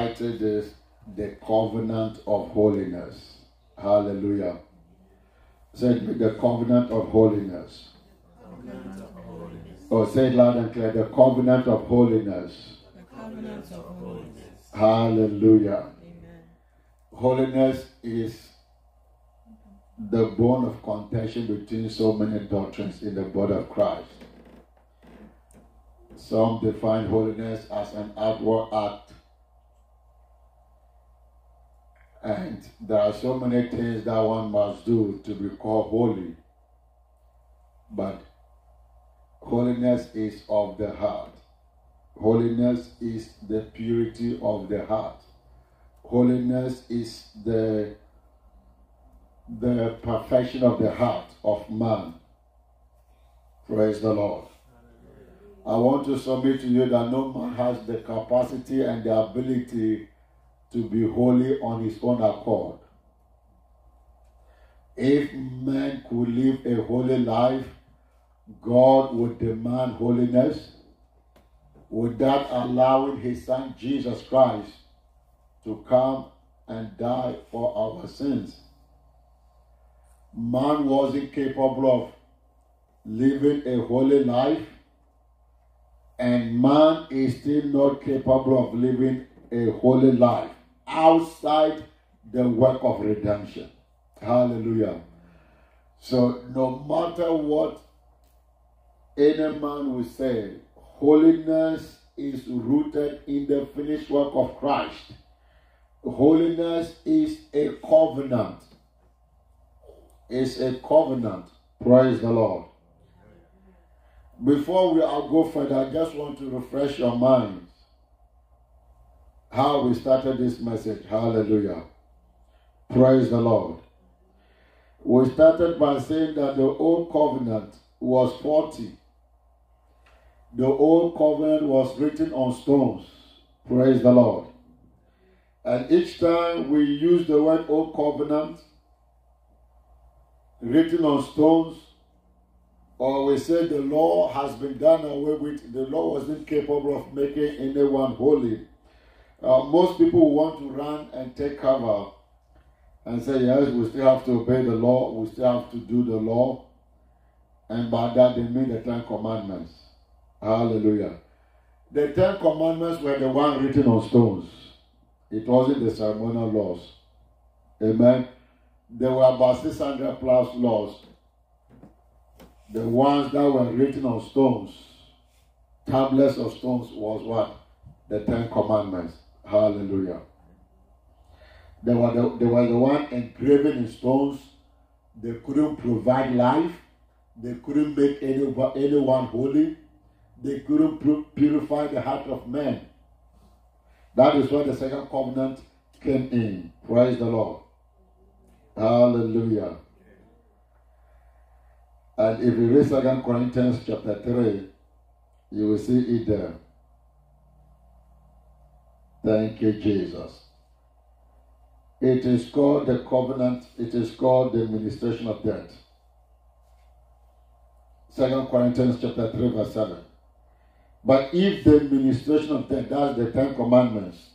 titled is The Covenant of Holiness. Hallelujah. Say it with the covenant of holiness. Oh, say it loud and clear. The covenant of holiness. The covenant of holiness. Hallelujah. Amen. Holiness is the bone of contention between so many doctrines in the body of Christ. Some define holiness as an outward act. And there are so many things that one must do to be called holy. But holiness is of the heart. Holiness is the purity of the heart. Holiness is the the perfection of the heart of man. Praise the Lord. I want to submit to you that no man has the capacity and the ability to be holy on his own accord. If man could live a holy life, God would demand holiness without allowing his son Jesus Christ to come and die for our sins. Man wasn't capable of living a holy life, and man is still not capable of living a holy life outside the work of redemption. Hallelujah. So, no matter what any man will say, holiness is rooted in the finished work of Christ. Holiness is a covenant. It's a covenant. Praise the Lord. Before we go further, I just want to refresh your minds how we started this message. Hallelujah. Praise the Lord. We started by saying that the old covenant was 40. The old covenant was written on stones. Praise the Lord. And each time we use the word old covenant, written on stones, or we say the law has been done away with, the law wasn't capable of making anyone holy. Uh, most people want to run and take cover and say, yes, we still have to obey the law, we still have to do the law. And by that, they mean the Ten Commandments. Hallelujah. The Ten Commandments were the one written on stones. It wasn't the ceremonial laws. Amen. There were about 600 plus laws. The ones that were written on stones, tablets of stones, was what? The Ten Commandments. Hallelujah. They were the, there was the one engraven in stones. They couldn't provide life. They couldn't make any, anyone holy. They couldn't purify the heart of man. That is where the second covenant came in. Praise the Lord. Hallelujah. And if you read Second Corinthians chapter 3, you will see it there. Thank you, Jesus. It is called the covenant, it is called the ministration of death. Second Corinthians chapter 3, verse 7. But if the ministration of death, that's the Ten Commandments,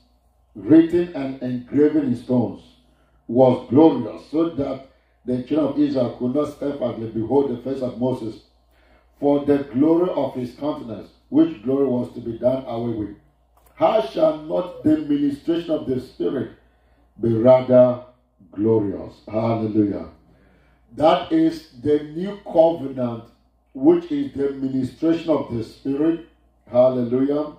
written and engraven in stones, was glorious, so that the children of Israel could not step steadfastly behold the face of Moses, for the glory of his countenance, which glory was to be done away with. How shall not the ministration of the Spirit be rather glorious? Hallelujah. That is the new covenant, which is the ministration of the Spirit. Hallelujah.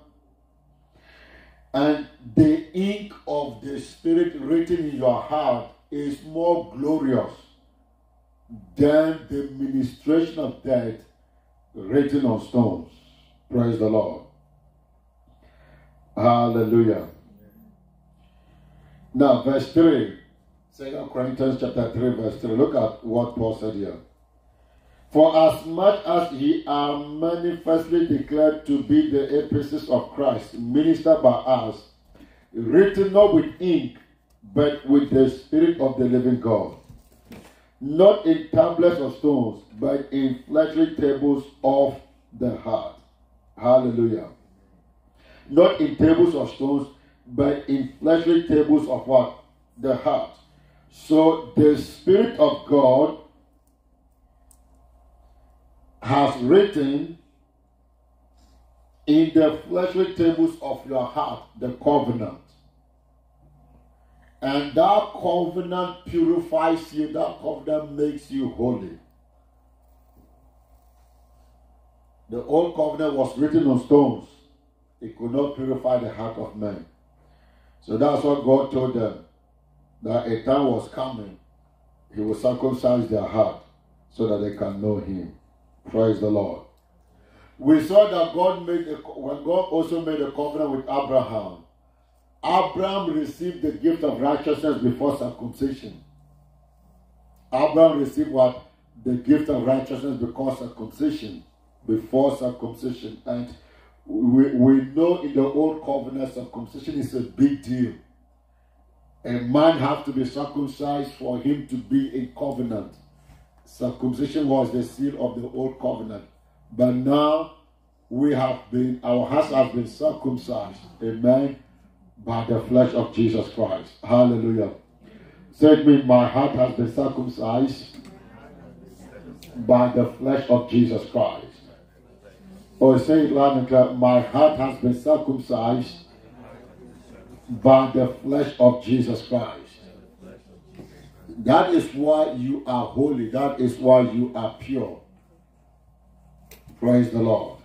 And the ink of the Spirit written in your heart is more glorious than the ministration of death written on stones. Praise the Lord. Hallelujah. Now, verse 3, 2 Corinthians chapter 3, verse 3. Look at what Paul said here. For as much as ye are manifestly declared to be the epistles of Christ, ministered by us, written not with ink, but with the Spirit of the living God. Not in tablets of stones, but in fleshly tables of the heart. Hallelujah. Not in tables of stones, but in fleshly tables of what? The heart. So the Spirit of God has written in the fleshly tables of your heart the covenant. And that covenant purifies you, that covenant makes you holy. The old covenant was written on stones, it could not purify the heart of man. So that's what God told them that a time was coming, He will circumcise their heart so that they can know Him. Praise the Lord. We saw that God made a, when God also made a covenant with Abraham. Abraham received the gift of righteousness before circumcision. Abraham received what? The gift of righteousness because circumcision, before circumcision. And we, we know in the old covenant, circumcision is a big deal. A man has to be circumcised for him to be in covenant. Circumcision was the seal of the old covenant. But now we have been, our hearts have been circumcised. Amen. By the flesh of Jesus Christ. Hallelujah. Say me, my heart has been circumcised by the flesh of Jesus Christ. Or say it loud and clear, my heart has been circumcised by the flesh of Jesus Christ. That is why you are holy. That is why you are pure. Praise the Lord.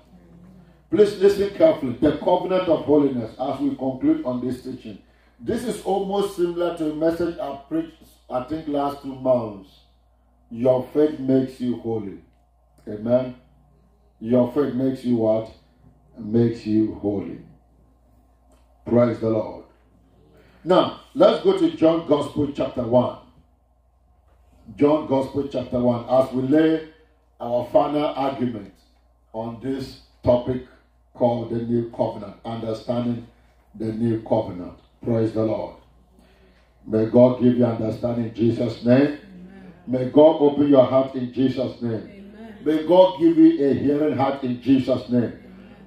Please listen carefully. The covenant of holiness, as we conclude on this teaching. This is almost similar to a message I preached, I think, last two months. Your faith makes you holy. Amen. Your faith makes you what? Makes you holy. Praise the Lord. Now, let's go to John Gospel chapter 1. John Gospel chapter 1, as we lay our final argument on this topic called the New Covenant, understanding the New Covenant. Praise the Lord. May God give you understanding in Jesus' name. Amen. May God open your heart in Jesus' name. Amen. May God give you a hearing heart in Jesus' name.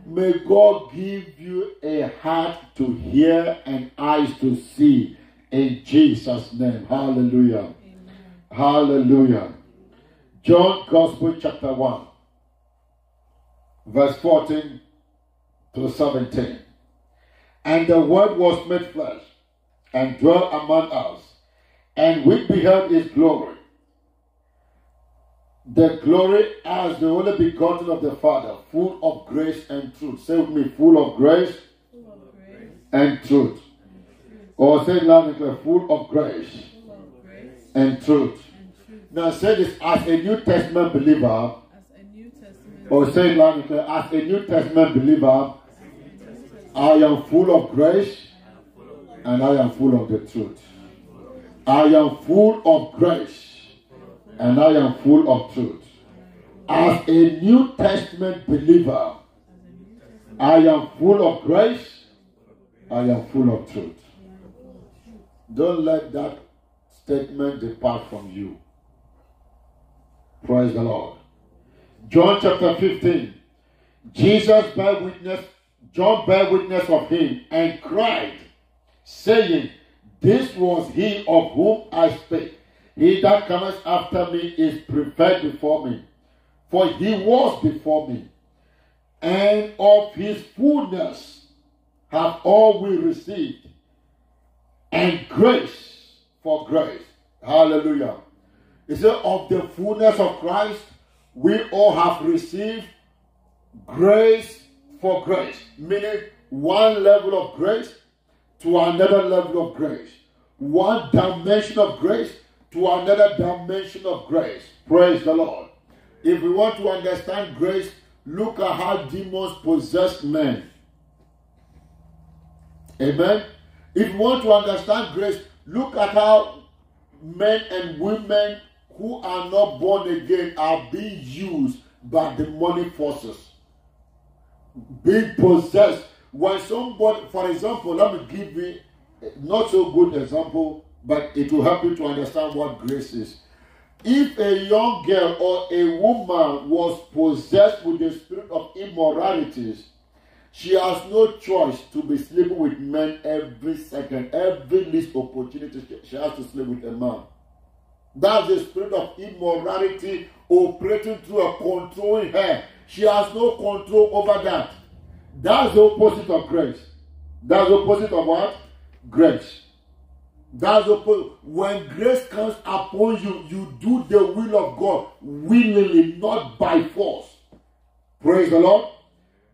May God give you a heart to hear and eyes to see in Jesus' name. Hallelujah. Hallelujah. John Gospel chapter 1, verse 14 to 17. And the word was made flesh and dwelt among us, and we beheld his glory. The glory as the only begotten of the Father, full of grace and truth. Say with me, full of grace, full of grace. and truth. Or say loud full of grace, full of grace. and truth. Now say this as a New Testament believer. New Testament. Or say loud as a New Testament believer. I am full of grace and I am full of the truth. I am full of grace and I am full of truth. As a New Testament believer, I am full of grace, I am full of truth. Don't let that statement depart from you. Praise the Lord. John chapter 15. Jesus bare witness, John bare witness of him and cried, saying, This was he of whom I spake. He that cometh after me is preferred before me, for he was before me. And of his fullness have all we received, and grace for grace. Hallelujah. He said, Of the fullness of Christ, we all have received grace for grace, meaning one level of grace to another level of grace, one dimension of grace to another dimension of grace. Praise the Lord. If we want to understand grace, look at how demons possess men. Amen. If you want to understand grace, look at how men and women who are not born again are being used by demonic forces, being possessed. When somebody, for example, let me give you not so good example, but it will help you to understand what grace is. If a young girl or a woman was possessed with the spirit of immoralities, She has no choice to be sleeping with men every second, every least opportunity. She has to sleep with a man. That's the spirit of immorality operating through a controlling her. She has no control over that. That's the opposite of grace. That's the opposite of what? Grace. That's the opposite. When grace comes upon you, you do the will of God willingly, not by force. Praise the Lord.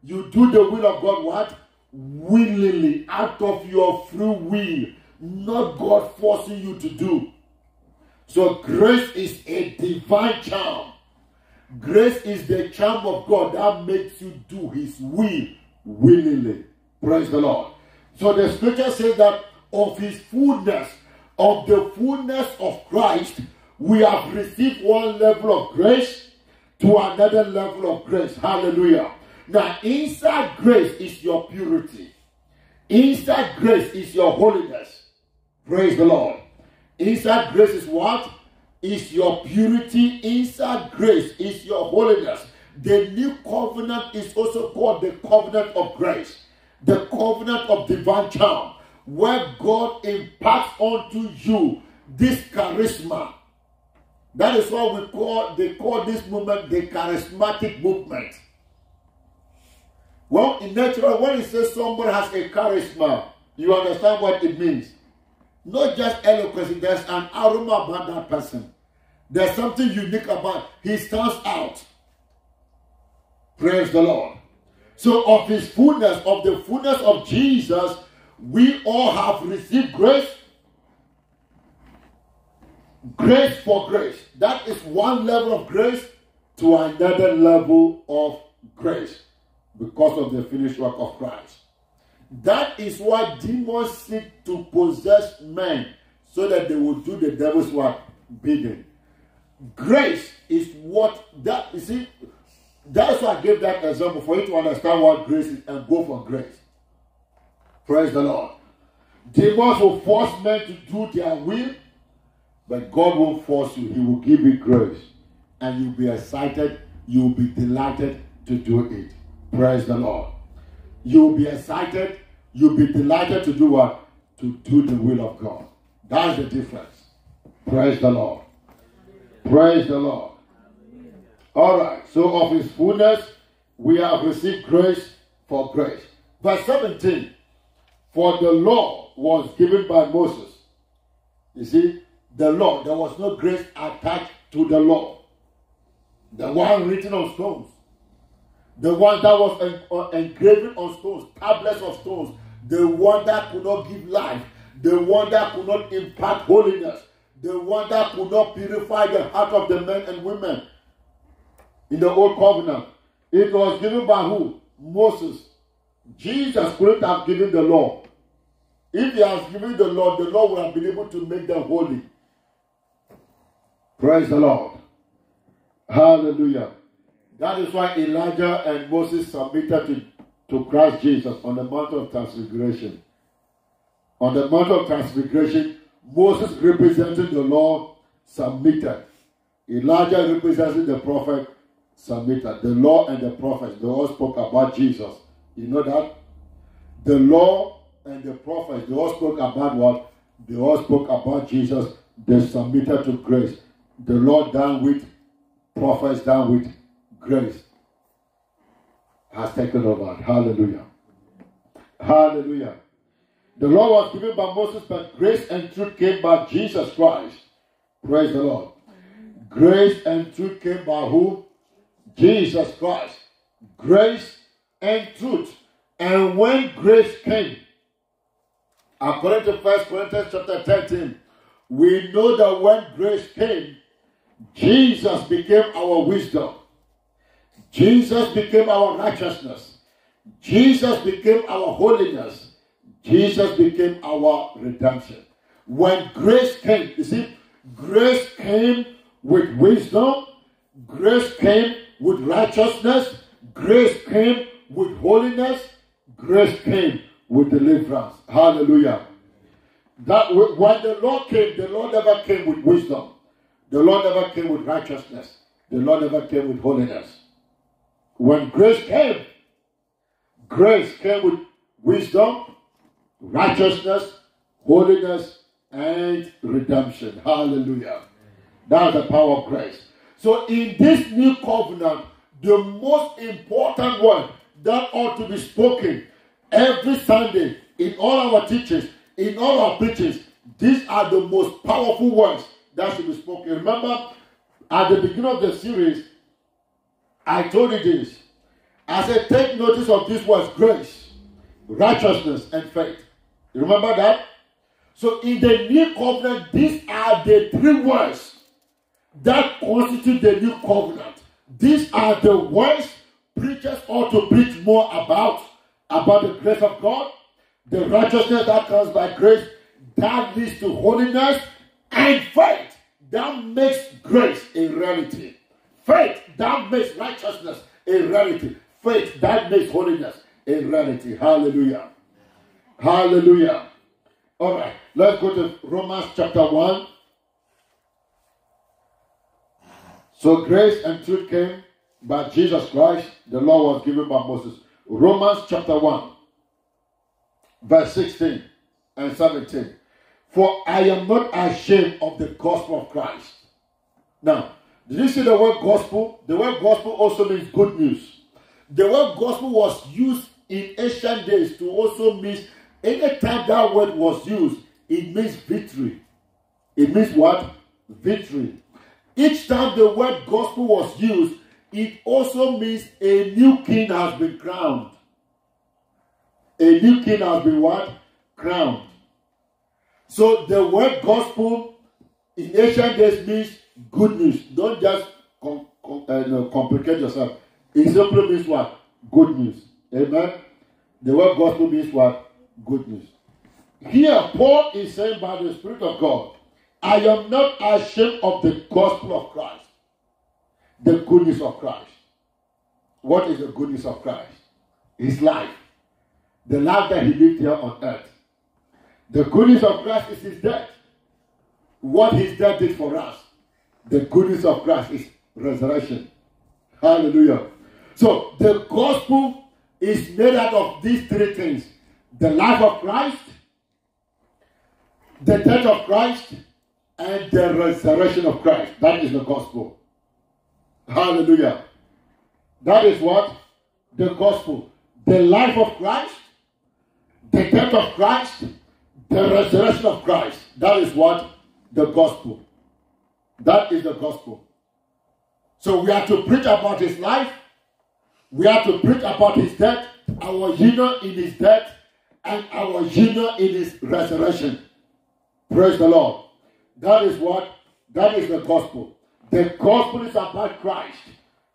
You do the will of God what? Willingly, out of your free will, not God forcing you to do. So grace is a divine charm. Grace is the charm of God that makes you do his will willingly. Praise the Lord. So the scripture says that of his fullness, of the fullness of Christ, we have received one level of grace to another level of grace. Hallelujah. Now, inside grace is your purity. Inside grace is your holiness. Praise the Lord. Inside grace is what? Is your purity. Inside grace is your holiness. The new covenant is also called the covenant of grace, the covenant of divine charm, where God imparts onto you this charisma. That is why we call they call this movement the charismatic movement. Well, in natural, when it says somebody has a charisma, you understand what it means. Not just eloquence, there's an aroma about that person. There's something unique about he stands out. Praise the Lord. So, of his fullness, of the fullness of Jesus, we all have received grace. Grace for grace. That is one level of grace to another level of grace because of the finished work of Christ. That is why demons seek to possess men so that they will do the devil's work bidding. Grace is what that you see. That's why I gave that example for you to understand what grace is and go for grace. Praise the Lord. Demons will force men to do their will, but God won't force you. He will give you grace, and you'll be excited. You'll be delighted to do it. Praise the Lord. You'll be excited. You'll be delighted to do what? To do the will of God. That's the difference. Praise the Lord. Praise the Lord. All right. So, of his fullness, we have received grace for grace. Verse 17 For the law was given by Moses. You see, the law, there was no grace attached to the law. The one written on stones. The one that was en- uh, engraved on stones, tablets of stones. The one that could not give life. The one that could not impart holiness. The one that could not purify the heart of the men and women in the old covenant. It was given by who? Moses. Jesus couldn't have given the law. If he has given the law, the law would have been able to make them holy. Praise the Lord. Hallelujah. That is why Elijah and Moses submitted to, to Christ Jesus on the Mount of Transfiguration. On the Mount of Transfiguration, Moses representing the law submitted. Elijah representing the prophet submitted. The law and the prophets, they all spoke about Jesus. You know that? The law and the prophets, they all spoke about what? They all spoke about Jesus. They submitted to grace. The Lord done with, prophets done with grace has taken over. Hallelujah. Hallelujah. The law was given by Moses, but grace and truth came by Jesus Christ. Praise the Lord. Grace and truth came by who? Jesus Christ. Grace and truth. And when grace came, according to 1 Corinthians chapter 13, we know that when grace came, Jesus became our wisdom. Jesus became our righteousness. Jesus became our holiness. Jesus became our redemption. When grace came, you see, grace came with wisdom, grace came with righteousness, grace came with holiness, grace came with deliverance. Hallelujah. That when the Lord came, the Lord never came with wisdom. The Lord never came with righteousness. The Lord never came with holiness. When grace came, Grace came with wisdom, righteousness, holiness, and redemption. Hallelujah. That's the power of grace. So, in this new covenant, the most important word that ought to be spoken every Sunday in all our teachings, in all our preachings, these are the most powerful words that should be spoken. Remember, at the beginning of the series, I told you this. I said, take notice of these words grace, righteousness, and faith. You remember that? So, in the new covenant, these are the three words that constitute the new covenant. These are the words preachers ought to preach more about about the grace of God, the righteousness that comes by grace, that leads to holiness, and faith that makes grace a reality. Faith that makes righteousness a reality. Faith that makes holiness a reality. Hallelujah. Hallelujah. All right, let's go to Romans chapter 1. So grace and truth came by Jesus Christ. The law was given by Moses. Romans chapter 1, verse 16 and 17. For I am not ashamed of the gospel of Christ. Now, did you see the word gospel? The word gospel also means good news. The word gospel was used in ancient days to also mean anytime that word was used, it means victory. It means what? Victory. Each time the word gospel was used, it also means a new king has been crowned. A new king has been what? Crowned. So the word gospel in ancient days means good news. Don't just com- com- uh, no, complicate yourself. It simply means what? Good news. Amen. The word gospel means what? Good news. Here, Paul is saying by the Spirit of God, I am not ashamed of the gospel of Christ the goodness of Christ. What is the goodness of Christ? His life. The life that he lived here on earth. The goodness of Christ is his death. What his death did for us. The goodness of Christ is resurrection. Hallelujah. So the gospel is made out of these three things the life of Christ, the death of Christ, and the resurrection of Christ. That is the gospel. Hallelujah. That is what? The gospel. The life of Christ, the death of Christ, the resurrection of Christ. That is what? The gospel. That is the gospel. So we are to preach about his life. We are to preach about his death, our union in his death, and our union in his resurrection. Praise the Lord. That is what? That is the gospel. The gospel is about Christ.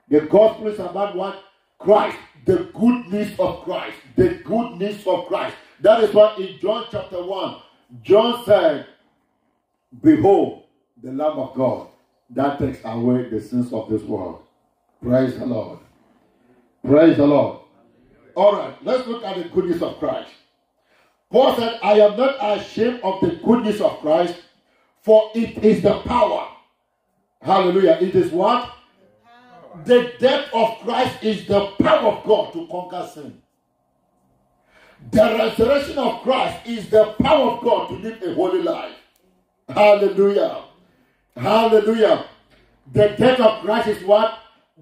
The gospel is about what? Christ. The goodness of Christ. The goodness of Christ. That is why in John chapter 1, John said, Behold, the Lamb of God that takes away the sins of this world. Praise the Lord. Praise the Lord. All right, let's look at the goodness of Christ. Paul said, I am not ashamed of the goodness of Christ, for it is the power Hallelujah. It is what? The death of Christ is the power of God to conquer sin. The resurrection of Christ is the power of God to live a holy life. Hallelujah. Hallelujah. The death of Christ is what?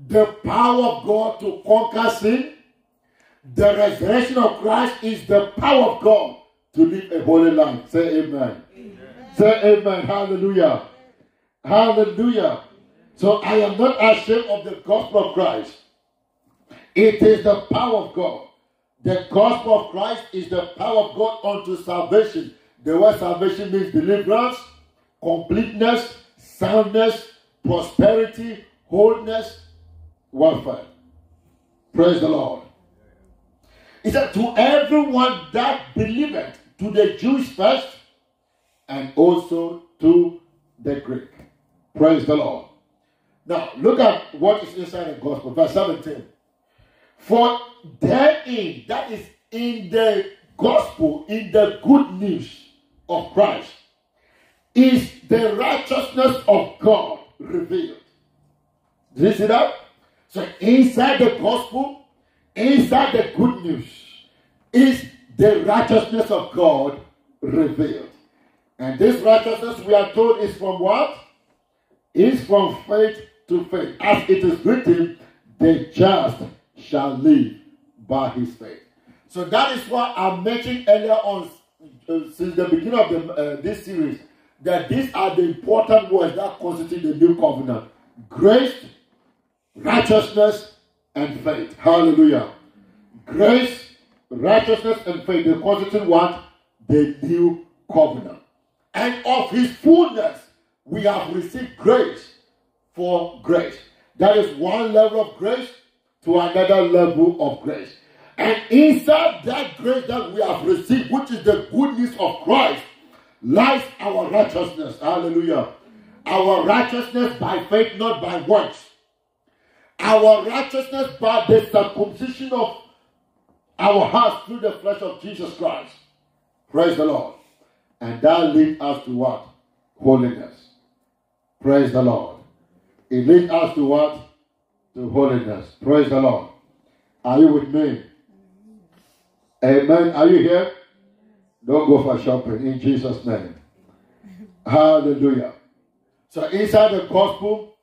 The power of God to conquer sin. The resurrection of Christ is the power of God to live a holy life. Say amen. amen. Say amen. Hallelujah. Hallelujah. So I am not ashamed of the gospel of Christ. It is the power of God. The gospel of Christ is the power of God unto salvation. The word salvation means deliverance, completeness, soundness, prosperity, wholeness, welfare. Praise the Lord. He said, To everyone that believeth, to the Jews first, and also to the Greek. Praise the Lord. Now, look at what is inside the gospel. Verse 17. For therein, that is in the gospel, in the good news of Christ, is the righteousness of God revealed. Did you see that? So inside the gospel, inside the good news, is the righteousness of God revealed. And this righteousness, we are told, is from what? Is from faith to faith. As it is written, the just shall live by his faith. So that is why I mentioned earlier on, uh, since the beginning of the, uh, this series, that these are the important words that constitute the new covenant grace, righteousness, and faith. Hallelujah. Grace, righteousness, and faith, they constitute what? The new covenant. And of his fullness, we have received grace for grace. That is one level of grace to another level of grace. And inside that grace that we have received, which is the good news of Christ, lies our righteousness. Hallelujah. Our righteousness by faith, not by works. Our righteousness by the circumcision of our hearts through the flesh of Jesus Christ. Praise the Lord. And that leads us to what? Holiness. Praise the Lord. It leads us to what? To holiness. Praise the Lord. Are you with me? Amen. Are you here? Don't go for shopping in Jesus' name. Hallelujah. So inside the gospel,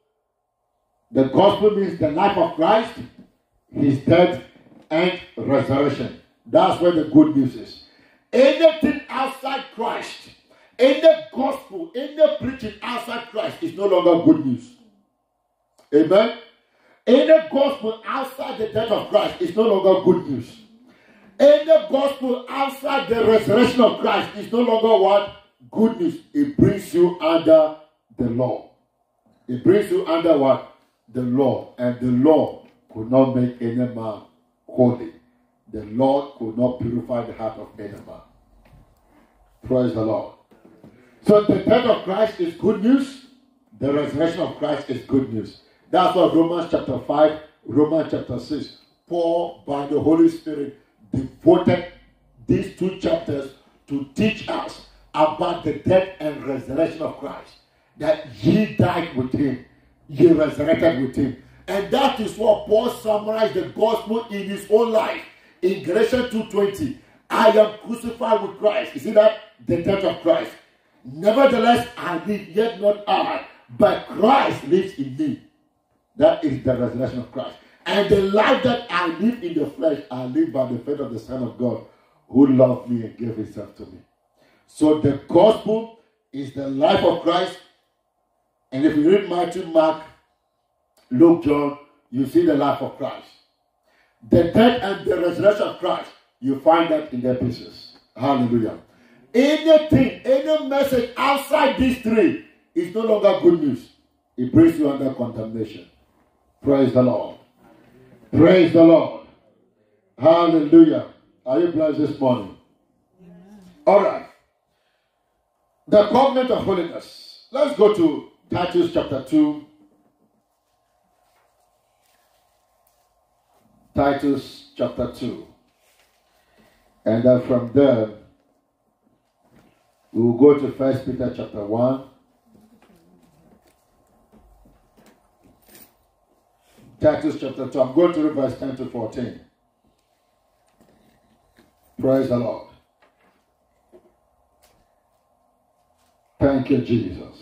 the gospel means the life of Christ, his death, and resurrection. That's where the good news is. Anything outside Christ, any gospel, any preaching outside Christ is no longer good news. Amen. Any gospel outside the death of Christ is no longer good news. Any gospel outside the resurrection of Christ is no longer what? Good news. It brings you under the law. It brings you under what? The law. And the law could not make any man holy. The Lord could not purify the heart of any man. Praise the Lord. So the death of Christ is good news. The resurrection of Christ is good news. That's what Romans chapter 5, Romans chapter 6, Paul, by the Holy Spirit, devoted these two chapters to teach us about the death and resurrection of Christ. That he died with him, he resurrected with him. And that is what Paul summarized the gospel in his own life. In Galatians 2.20, I am crucified with Christ. You see that? The death of Christ. Nevertheless, I live, yet not I, but Christ lives in me. That is the resurrection of Christ. And the life that I live in the flesh, I live by the faith of the Son of God who loved me and gave himself to me. So the gospel is the life of Christ. And if you read Matthew, Mark, Luke, John, you see the life of Christ. The death and the resurrection of Christ, you find that in the epistles. Hallelujah. Anything, any message outside these three is no longer good news. It brings you under condemnation. Praise the Lord. Praise the Lord. Hallelujah. Are you blessed this morning? All right. The covenant of holiness. Let's go to Titus chapter 2. Titus chapter 2. And then from there, we will go to First Peter chapter 1. Titus chapter 2. I'm going to read verse 10 to 14. Praise the Lord. Thank you, Jesus.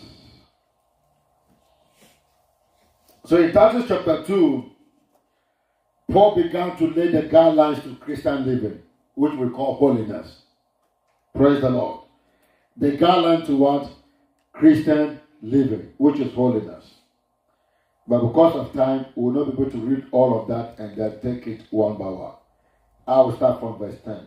So in Titus chapter 2, Paul began to lay the guidelines to Christian living, which we call holiness. Praise the Lord. The guideline to what? Christian living, which is holiness. But because of time, we will not be able to read all of that and then take it one by one. I will start from verse 10.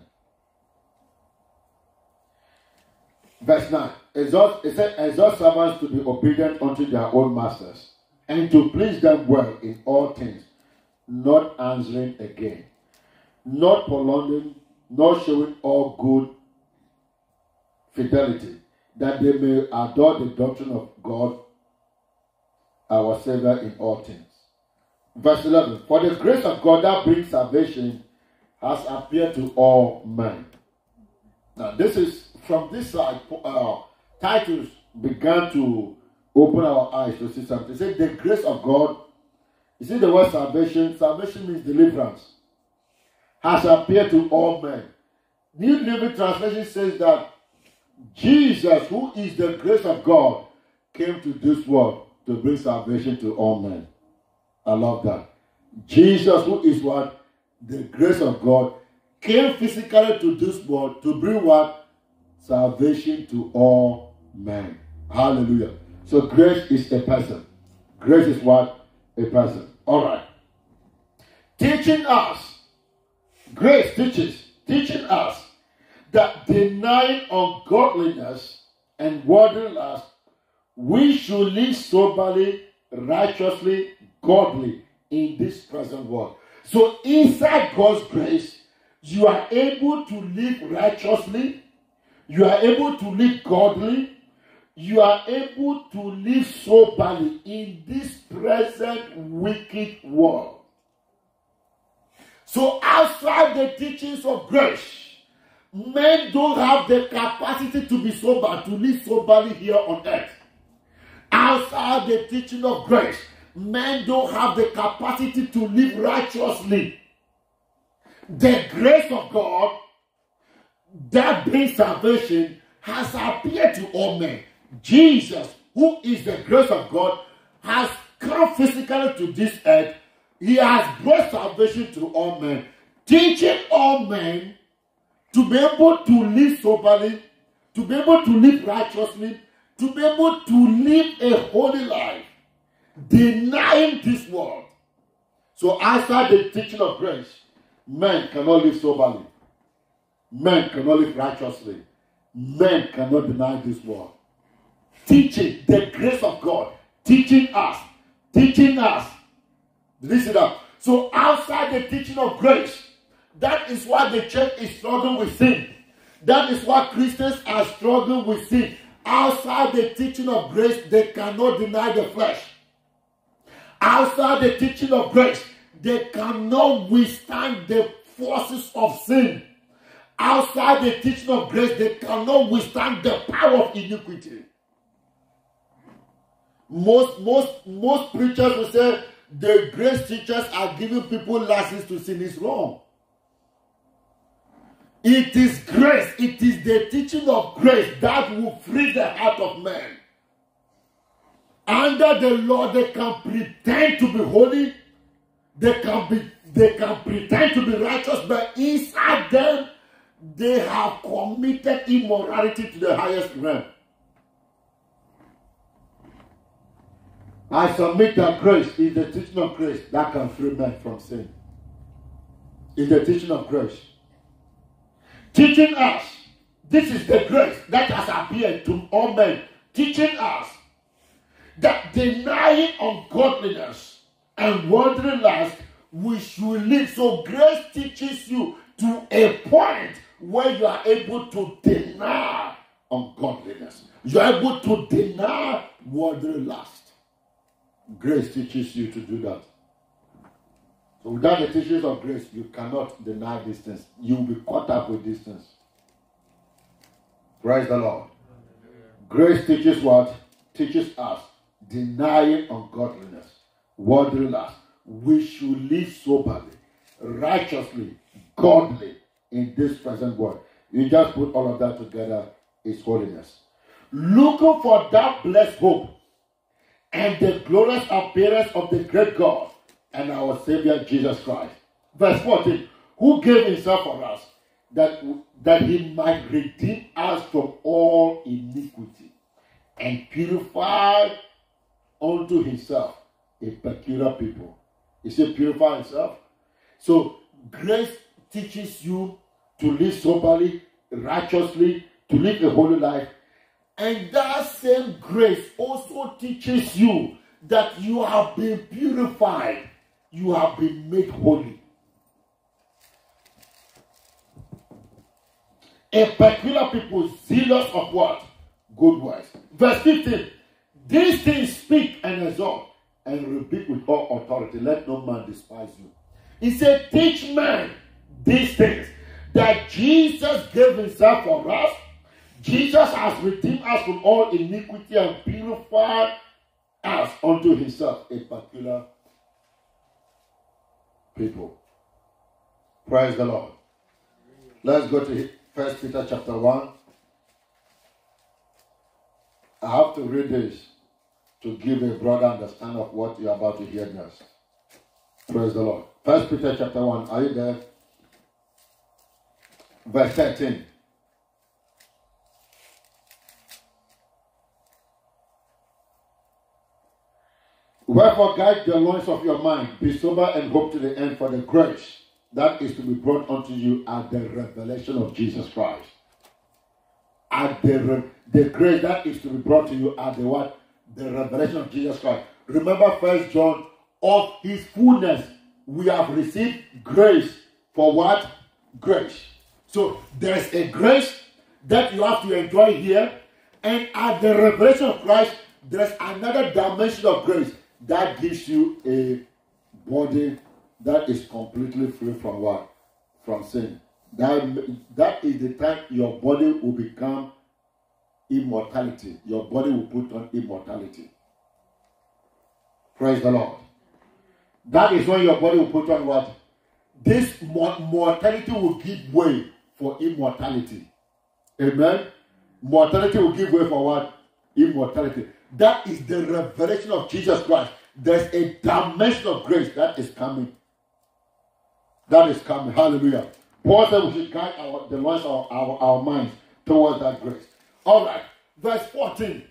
Verse 9. Exhort, it said, exhort servants to be obedient unto their own masters, and to please them well in all things, not answering again, not prolonging, not showing all good fidelity, that they may adore the doctrine of God our Savior in all things. Verse 11 For the grace of God that brings salvation has appeared to all men. Now, this is from this side, uh, Titus began to open our eyes to see something. Said, The grace of God, you see the word salvation? Salvation means deliverance, has appeared to all men. New Living Translation says that Jesus, who is the grace of God, came to this world to bring salvation to all men. I love that. Jesus, who is what? The grace of God, came physically to this world to bring what? Salvation to all men. Hallelujah. So grace is a person. Grace is what? A person. All right. Teaching us. Grace teaches. Teaching us that denying ungodliness and worldly lust, we should live soberly, righteously, godly in this present world. So inside God's grace, you are able to live righteously, you are able to live godly, you are able to live soberly in this present wicked world. So outside the teachings of grace, men don't have the capacity to be sober, to live soberly here on earth. Outside the teaching of grace, men don't have the capacity to live righteously. The grace of God that brings salvation has appeared to all men. Jesus, who is the grace of God, has come physically to this earth. He has brought salvation to all men, teaching all men to be able to live soberly, to be able to live righteously, to be able to live a holy life, denying this world. So, outside the teaching of grace, men cannot live soberly, men cannot live righteously, men cannot deny this world. Teaching the grace of God, teaching us, teaching us. Listen up. So, outside the teaching of grace, that is why the church is struggling with sin. That is why Christians are struggling with sin. Outside the teaching of grace, they cannot deny the flesh. Outside the teaching of grace, they cannot withstand the forces of sin. Outside the teaching of grace, they cannot withstand the power of iniquity. Most, most, most preachers will say the grace teachers are giving people license to sin is wrong. It is grace, it is the teaching of grace that will free the heart of man. Under the law, they can pretend to be holy, they can be they can pretend to be righteous, but inside them they have committed immorality to the highest realm. I submit that grace is the teaching of grace that can free men from sin. Is the teaching of grace teaching us. This is the grace that has appeared to all men, teaching us that denying ungodliness and worldly lust, we should live. So grace teaches you to a point where you are able to deny ungodliness. You are able to deny worldly lust. Grace teaches you to do that. Without the teachings of grace, you cannot deny distance. You will be caught up with distance. Praise the Lord. Grace teaches what? Teaches us denying ungodliness, worldly lust. We should live soberly, righteously, godly in this present world. You just put all of that together is holiness. Looking for that blessed hope and the glorious appearance of the great God and our Savior Jesus Christ. Verse 14, who gave himself for us that, that he might redeem us from all iniquity and purify unto himself a peculiar people. He said, purify himself. So grace teaches you to live soberly, righteously, to live a holy life. And that same grace also teaches you that you have been purified you have been made holy. A peculiar people, zealous of what? Good works. Verse 15. These things speak and exhort and rebuke with all authority. Let no man despise you. He said, Teach men these things that Jesus gave himself for us. Jesus has redeemed us from all iniquity and purified us unto himself, a peculiar people. Praise the Lord. Let's go to First Peter chapter 1. I have to read this to give a broader understanding of what you're about to hear next. Praise the Lord. First Peter chapter 1. Are you there? Verse 13. Wherefore guide the loins of your mind, be sober and hope to the end for the grace that is to be brought unto you at the revelation of Jesus Christ. At the, the grace that is to be brought to you at the what? The revelation of Jesus Christ. Remember first John, of his fullness we have received grace for what? Grace. So there's a grace that you have to enjoy here, and at the revelation of Christ, there's another dimension of grace that gives you a body that is completely free from what? From sin. That, that is the time your body will become immortality. Your body will put on immortality. Praise the Lord. That is when your body will put on what? This mortality will give way for immortality. Amen. Mortality will give way for what? Immortality. That is the revelation of Jesus Christ. There's a dimension of grace that is coming. That is coming. Hallelujah. Paul said we should guide our, the loins of our, our minds towards that grace. All right. Verse 14.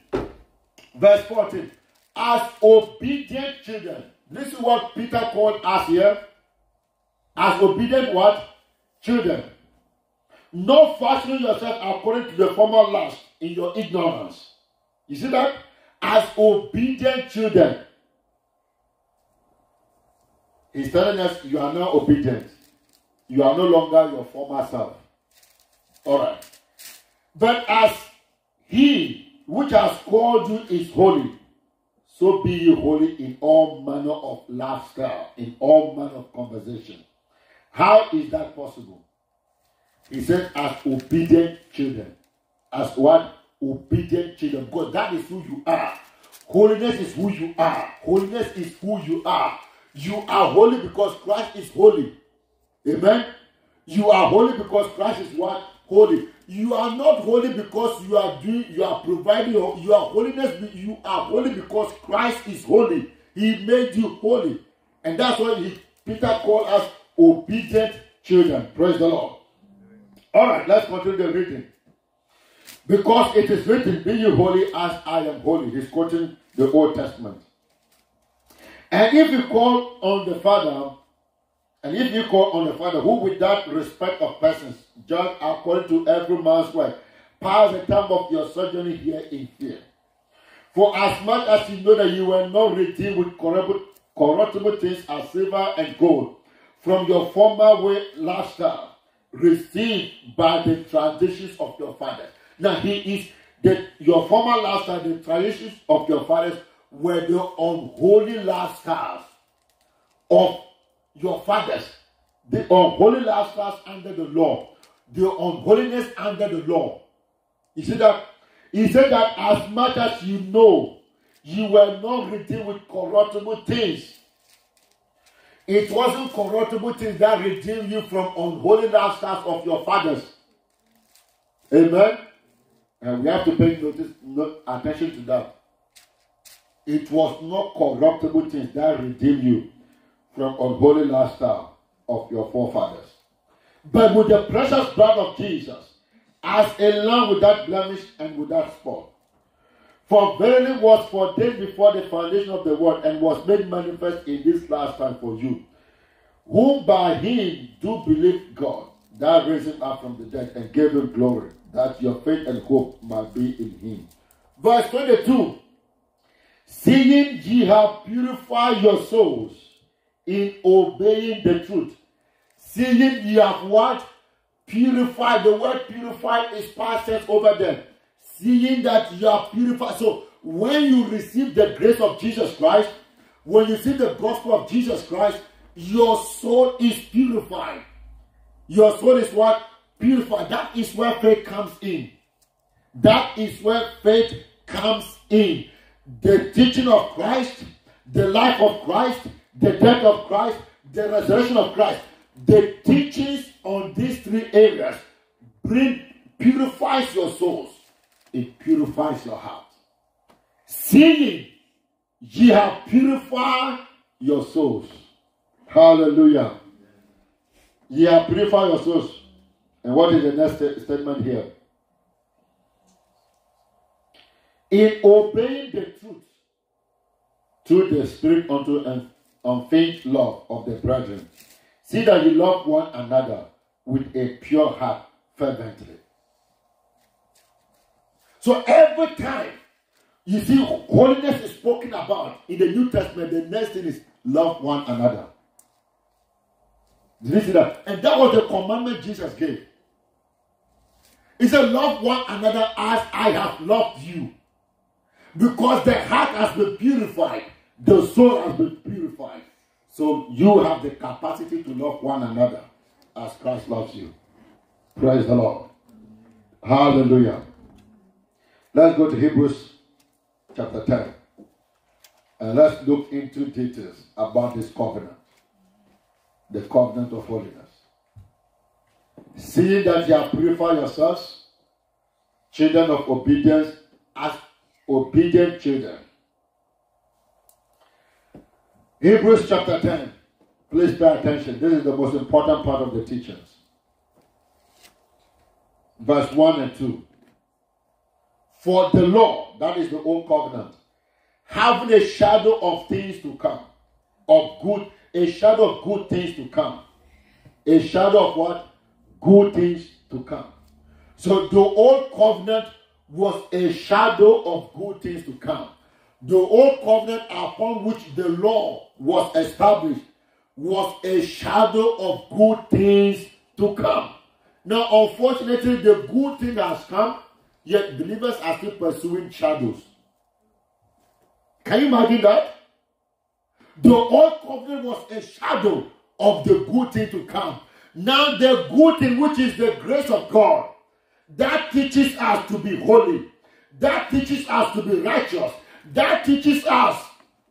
Verse 14. As obedient children. This is what Peter called us here. As obedient what? Children. Not fashioning yourself according to the former lust in your ignorance. You see that? As obedient children. He's telling us you are now obedient. You are no longer your former self. All right. But as he which has called you is holy, so be ye holy in all manner of lifestyle, in all manner of conversation. How is that possible? He said, as obedient children. As what? Obedient children. Because that is who you are. Holiness is who you are. Holiness is who you are. You are holy because Christ is holy. Amen. You are holy because Christ is what? Holy. You are not holy because you are doing, you are providing your, your holiness. You are holy because Christ is holy. He made you holy. And that's why he, Peter called us obedient children. Praise the Lord. All right, let's continue the reading. Because it is written, Be you holy as I am holy. He's quoting the Old Testament. And if you call on the Father, and if you call on the Father, who without respect of persons, judge according to every man's work, pass the time of your sojourn here in fear. For as much as you know that you were not redeemed with corruptible, corruptible things as silver and gold from your former way lifestyle, received by the traditions of your fathers. Now he is that your former lifestyle, the traditions of your fathers were the unholy lifestyles of your fathers. The unholy lifestyles under the law. The unholiness under the law. You see that? He said that as much as you know, you were not redeemed with corruptible things. It wasn't corruptible things that redeemed you from unholy lifestyles of your fathers. Amen. And we have to pay notice, no, attention to that. It was not corruptible things that redeemed you from unholy lifestyle of your forefathers. But with the precious blood of Jesus, as a lamb without blemish and without spot. For verily was foreordained before the foundation of the world and was made manifest in this last time for you, whom by him do believe God, that raised him up from the dead and gave him glory, that your faith and hope might be in him. Verse 22 Seeing ye have purified your souls in obeying the truth. Seeing ye have what? Purified. The word purified is tense over them. Seeing that you are purified. So when you receive the grace of Jesus Christ, when you see the gospel of Jesus Christ, your soul is purified. Your soul is what? Purified. That is where faith comes in. That is where faith comes in. The teaching of Christ, the life of Christ, the death of Christ, the resurrection of Christ. The teachings on these three areas bring purifies your souls, it purifies your heart. Seeing ye have purified your souls. Hallelujah. Ye have purified your souls. And what is the next statement here? In obeying the truth through the Spirit unto an unfeigned love of the brethren, see that you love one another with a pure heart fervently. So every time you see holiness is spoken about in the New Testament, the next thing is love one another. Did you see that? And that was the commandment Jesus gave. He said, Love one another as I have loved you. Because the heart has been purified, the soul has been purified. So you have the capacity to love one another as Christ loves you. Praise the Lord. Hallelujah. Let's go to Hebrews chapter 10. And let's look into details about this covenant. The covenant of holiness. Seeing that you have purified yourselves, children of obedience, as obedient children. Hebrews chapter 10. Please pay attention. This is the most important part of the teachings. Verse 1 and 2. For the law, that is the old covenant, having a shadow of things to come, of good, a shadow of good things to come. A shadow of what? Good things to come. So the old covenant was a shadow of good things to come. The old covenant upon which the law was established was a shadow of good things to come. Now, unfortunately, the good thing has come Yet believers are still pursuing shadows. Can you imagine that? The old covenant was a shadow of the good thing to come. Now, the good thing, which is the grace of God, that teaches us to be holy, that teaches us to be righteous, that teaches us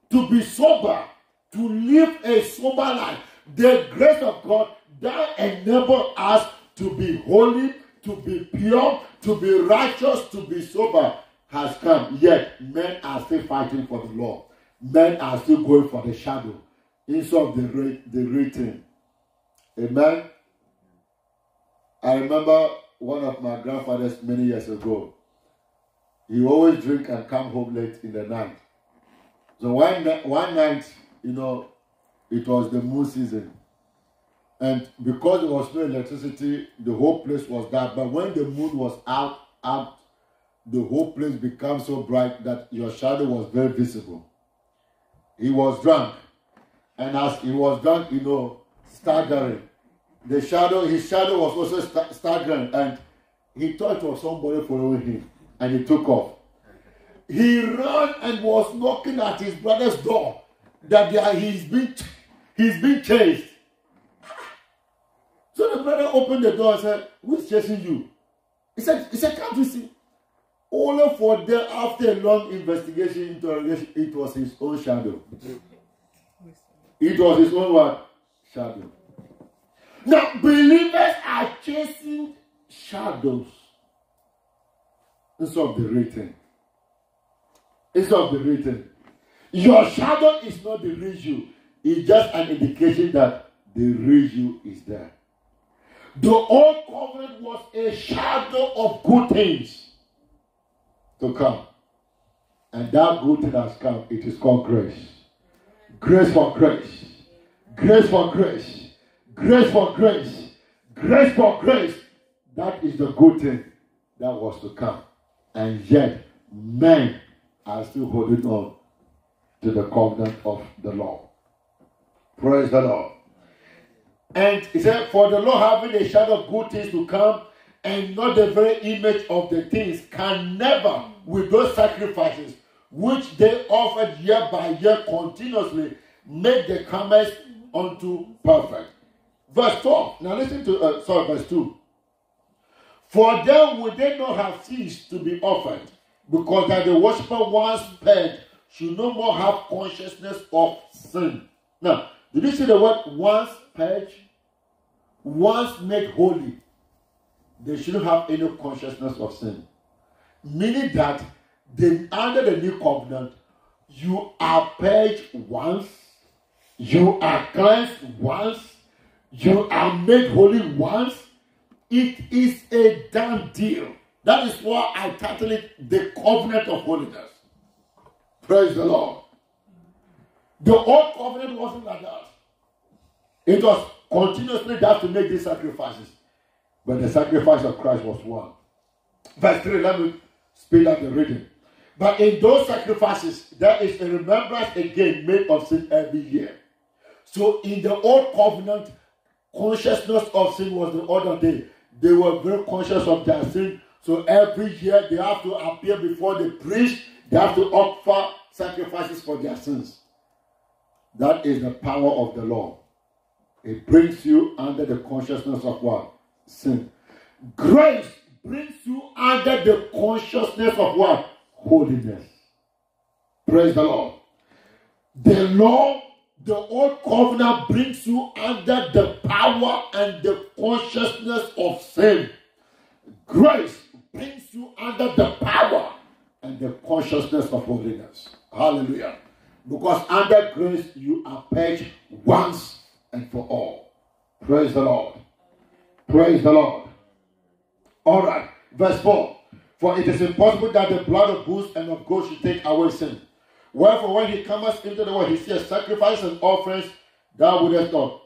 to be sober, to live a sober life. The grace of God that enables us to be holy, to be pure, to be righteous, to be sober has come. Yet men are still fighting for the law. Men are still going for the shadow instead of the, the written. Amen. I remember one of my grandfathers many years ago. He always drink and come home late in the night. So one, one night, you know, it was the moon season. And because there was no electricity, the whole place was dark. But when the moon was out, out, the whole place became so bright that your shadow was very visible. He was drunk. And as he was drunk, you know, staggering. The shadow, his shadow was also st- staggering. And he thought it was somebody following him. And he took off. He ran and was knocking at his brother's door that he's been, he's been chased. So the brother opened the door and said, Who's chasing you? He said, he said, Can't you see? Only for them, after a long investigation, interrogation, it was his own shadow. It was his own what? Shadow. Now, believers are chasing shadows instead of the written. Instead of the written. Your shadow is not the real you. It's just an indication that the real you is there. The old covenant was a shadow of good things to come. And that good thing has come. It is called grace. Grace for grace. Grace for grace. Grace for grace. Grace for grace. That is the good thing that was to come. And yet, men are still holding on to the covenant of the law. Praise the Lord. And he said, For the Lord having a shadow of good things to come, and not the very image of the things, can never, with those sacrifices which they offered year by year continuously, make the comers unto perfect. Verse 12. Now listen to, uh, sorry, verse 2. For them would they not have ceased to be offered, because that the worshiper once purged should no more have consciousness of sin. Now, did you see the word once purged? Once made holy. they shouldn't have any consciousness of sin. Meaning that under the new covenant, you are purged once, you are cleansed once, you are made holy once. It is a done deal. That is why I title it the covenant of holiness. Praise the Lord. The old covenant wasn't like that. It was continuously that to make these sacrifices. But the sacrifice of Christ was one. Verse 3, let me speed up the reading. But in those sacrifices, there is a remembrance again made of sin every year. So in the old covenant, consciousness of sin was the order day. They were very conscious of their sin. So every year they have to appear before the priest. They have to offer sacrifices for their sins. That is the power of the law. It brings you under the consciousness of what? Sin. Grace brings you under the consciousness of what? Holiness. Praise the Lord. The law, the old covenant brings you under the power and the consciousness of sin. Grace brings you under the power and the consciousness of holiness. Hallelujah. Because under grace you are purged once and for all. Praise the Lord. Praise the Lord. All right. Verse 4. For it is impossible that the blood of bulls and of goats should take away sin. Wherefore, when he cometh into the world, he says, Sacrifice and offerings thou wouldest not,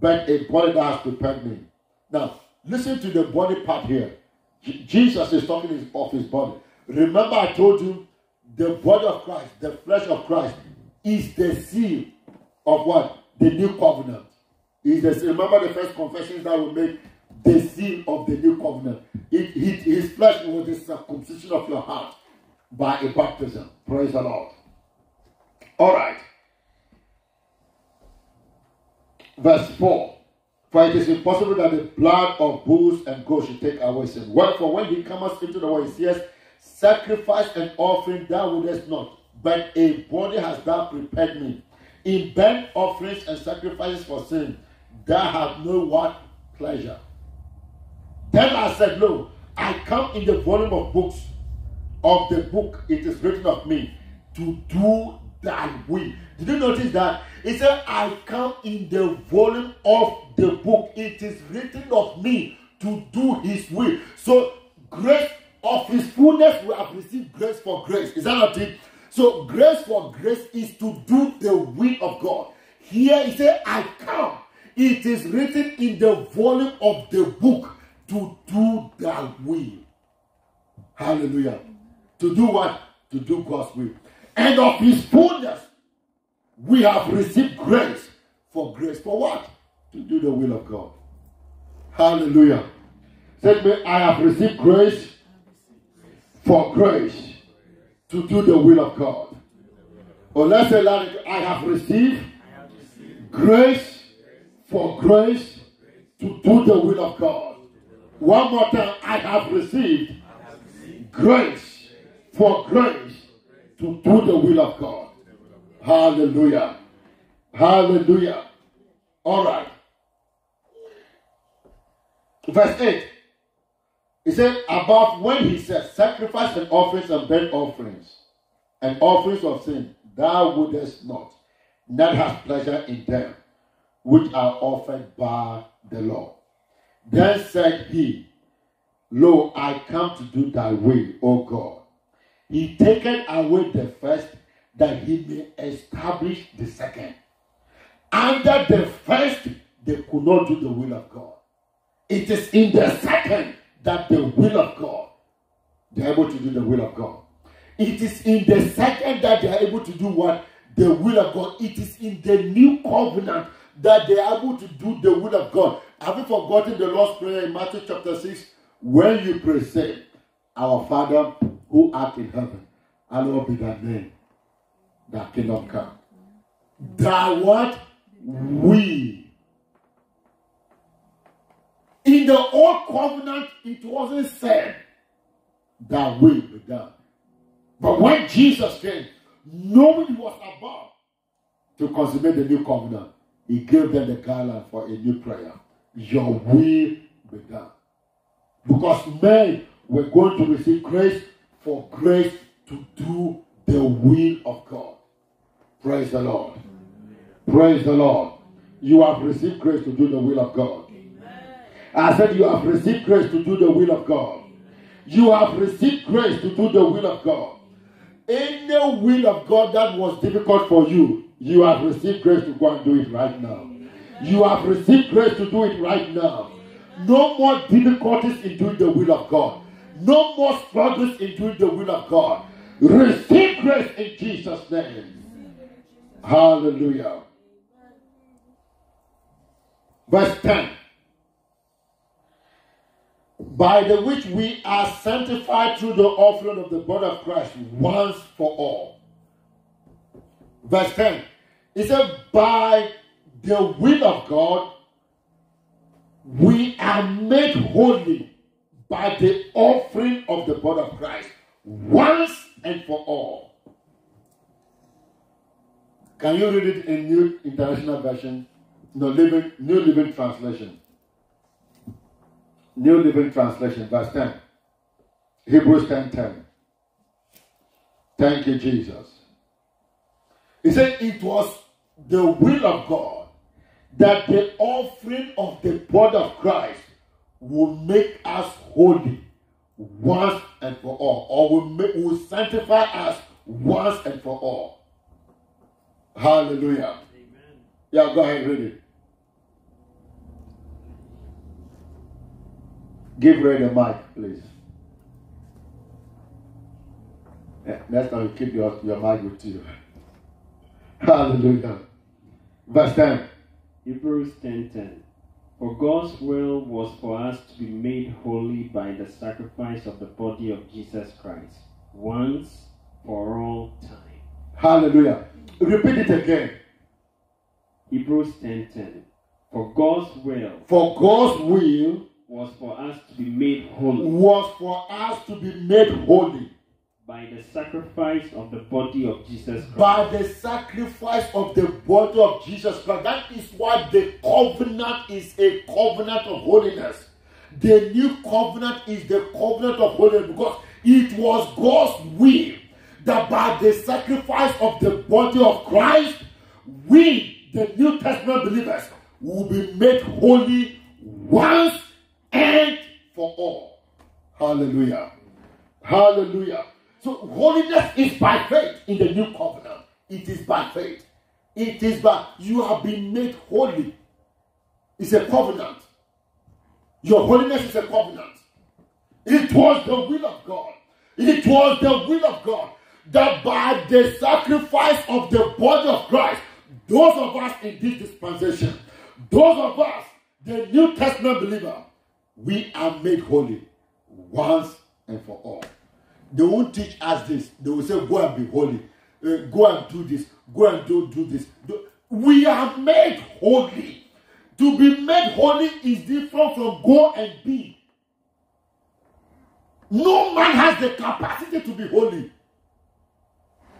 but a body that has prepared me. Now, listen to the body part here. Jesus is talking of his body. Remember, I told you the body of Christ, the flesh of Christ, is the seal of what? The new covenant. Is the remember the first confessions that we make the seal of the new covenant. It, it, his flesh was the circumcision of your heart by a baptism. Praise the Lord. All right. Verse 4. For it is impossible that the blood of bulls and goats should take away sin. Wherefore, when he comes into the world, he says, Sacrifice and offering thou wouldest not, but a body has thou prepared me. In burnt offerings and sacrifices for sin, thou have no what pleasure. Then I said, Lo, I come in the volume of books of the book it is written of me to do thy will. Did you notice that? It said, I come in the volume of the book. It is written of me to do his will. So, grace of his fullness, we have received grace for grace. Is that not it? So, grace for grace is to do the will of God. Here he said, I come. It is written in the volume of the book to do thy will. Hallelujah. To do what? To do God's will. And of his fullness, we have received grace for grace. For what? To do the will of God. Hallelujah. Said me, I have received grace for grace to do the will of God. Or let's say, I have received grace for grace to do the will of God. One more time, I have received grace for grace to do the will of God. Hallelujah. Hallelujah. All right. Verse 8. He said, About when he said, Sacrifice and offerings and burnt offerings and offerings of sin, thou wouldest not, not have pleasure in them, which are offered by the law. Then said he, Lo, I come to do thy will, O God. He taken away the first that he may establish the second. Under the first, they could not do the will of God. It is in the second that the will of God, they're able to do the will of God. It is in the second that they are able to do what? The will of God. It is in the new covenant that they are able to do the will of God. Have you forgotten the Lord's Prayer in Matthew chapter 6? When you pray, say, Our Father who art in heaven, hallowed be thy name, thy kingdom come. Thy what? We. In the old covenant, it wasn't said, Thy will be done. But when Jesus came, he was about to consummate the new covenant, he gave them the guideline for a new prayer. Your will be done. Because men were going to receive grace for grace to do the will of God. Praise the Lord. Praise the Lord. You have received grace to do the will of God. I said, You have received grace to do the will of God. You have received grace to do the will of God. Any will of God that was difficult for you, you have received grace to go and do it right now. You have received grace to do it right now. No more difficulties in doing the will of God. No more struggles in doing the will of God. Receive grace in Jesus' name. Hallelujah. Verse 10 By the which we are sanctified through the offering of the blood of Christ once for all. Verse 10 It said, By the will of God, we are made holy by the offering of the blood of Christ once and for all. Can you read it in New International Version? No, living, New Living Translation. New Living Translation, verse 10. Hebrews 10 10. Thank you, Jesus. He said it was the will of God that the offering of the blood of Christ will make us holy once and for all, or will, make, will sanctify us once and for all. Hallelujah. Amen. Yeah, go ahead, read it. Give Ray the mic, please. Yeah, next time you keep your, your mic with you. Hallelujah. Verse 10. Hebrews 10:10. 10, For God's will was for us to be made holy by the sacrifice of the body of Jesus Christ, once for all time. Hallelujah. Repeat it again. Hebrews 10:10. 10, For God's will. For God's will was for us to be made holy. Was for us to be made holy. By the sacrifice of the body of Jesus Christ. By the sacrifice of the body of Jesus Christ. That is why the covenant is a covenant of holiness. The new covenant is the covenant of holiness because it was God's will that by the sacrifice of the body of Christ, we, the New Testament believers, will be made holy once and for all. Hallelujah. Hallelujah. So holiness is by faith in the new covenant. It is by faith. It is by you have been made holy. It's a covenant. Your holiness is a covenant. It was the will of God. It was the will of God that by the sacrifice of the body of Christ, those of us in this dispensation, those of us, the New Testament believer, we are made holy once and for all. They won't teach us this. They will say, Go and be holy. Uh, go and do this. Go and do, do this. Do. We are made holy. To be made holy is different from go and be. No man has the capacity to be holy.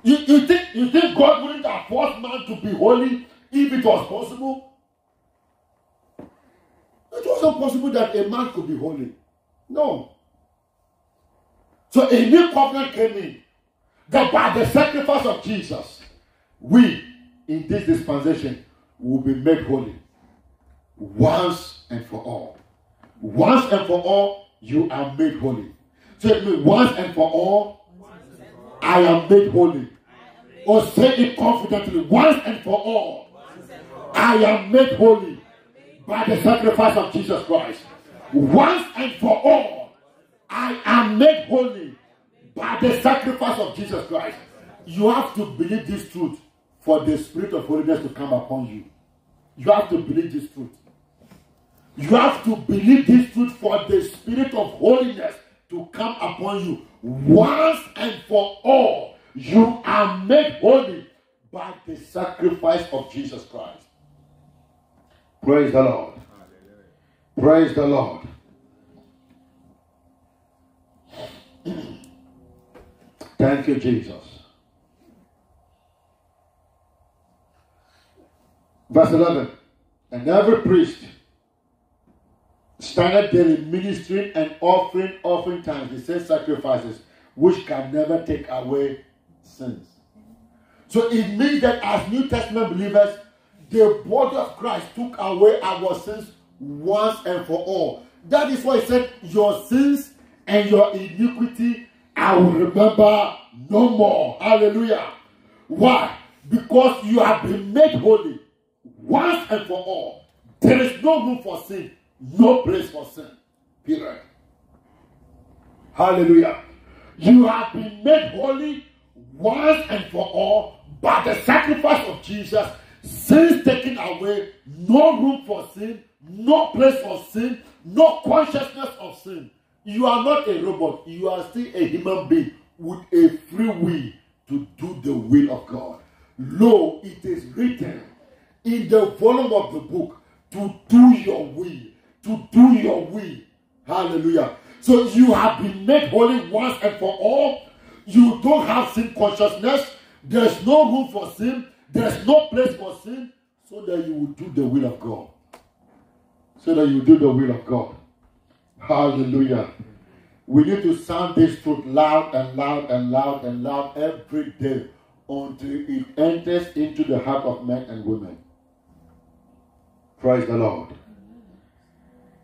You, you, think, you think God wouldn't have forced man to be holy if it was possible? It wasn't possible that a man could be holy. No. So a new covenant came in that by the sacrifice of Jesus, we in this dispensation will be made holy once and for all. Once and for all, you are made holy. It means once and for all, I am made holy. Or say it confidently, once and for all, I am made holy by the sacrifice of Jesus Christ. Once and for all, I am made holy by the sacrifice of Jesus Christ. You have to believe this truth for the spirit of holiness to come upon you. You have to believe this truth. You have to believe this truth for the spirit of holiness to come upon you once and for all. You are made holy by the sacrifice of Jesus Christ. Praise the Lord. Praise the Lord. Thank you, Jesus. Verse 11. And every priest started daily ministering and offering offering times, he said sacrifices, which can never take away sins. So it means that as New Testament believers, the body of Christ took away our sins once and for all. That is why he said, Your sins and your iniquity I will remember no more. Hallelujah. Why? Because you have been made holy once and for all. There is no room for sin, no place for sin. Period. Hallelujah. You have been made holy once and for all by the sacrifice of Jesus. Sins taken away, no room for sin, no place for sin, no consciousness of sin. You are not a robot, you are still a human being with a free will to do the will of God. Lo, it is written in the volume of the book to do your will, to do your will. Hallelujah. So you have been made holy once and for all. You don't have sin consciousness. There's no room for sin. There's no place for sin. So that you will do the will of God. So that you do the will of God. Hallelujah. We need to sound this truth loud and loud and loud and loud every day until it enters into the heart of men and women. Praise the Lord.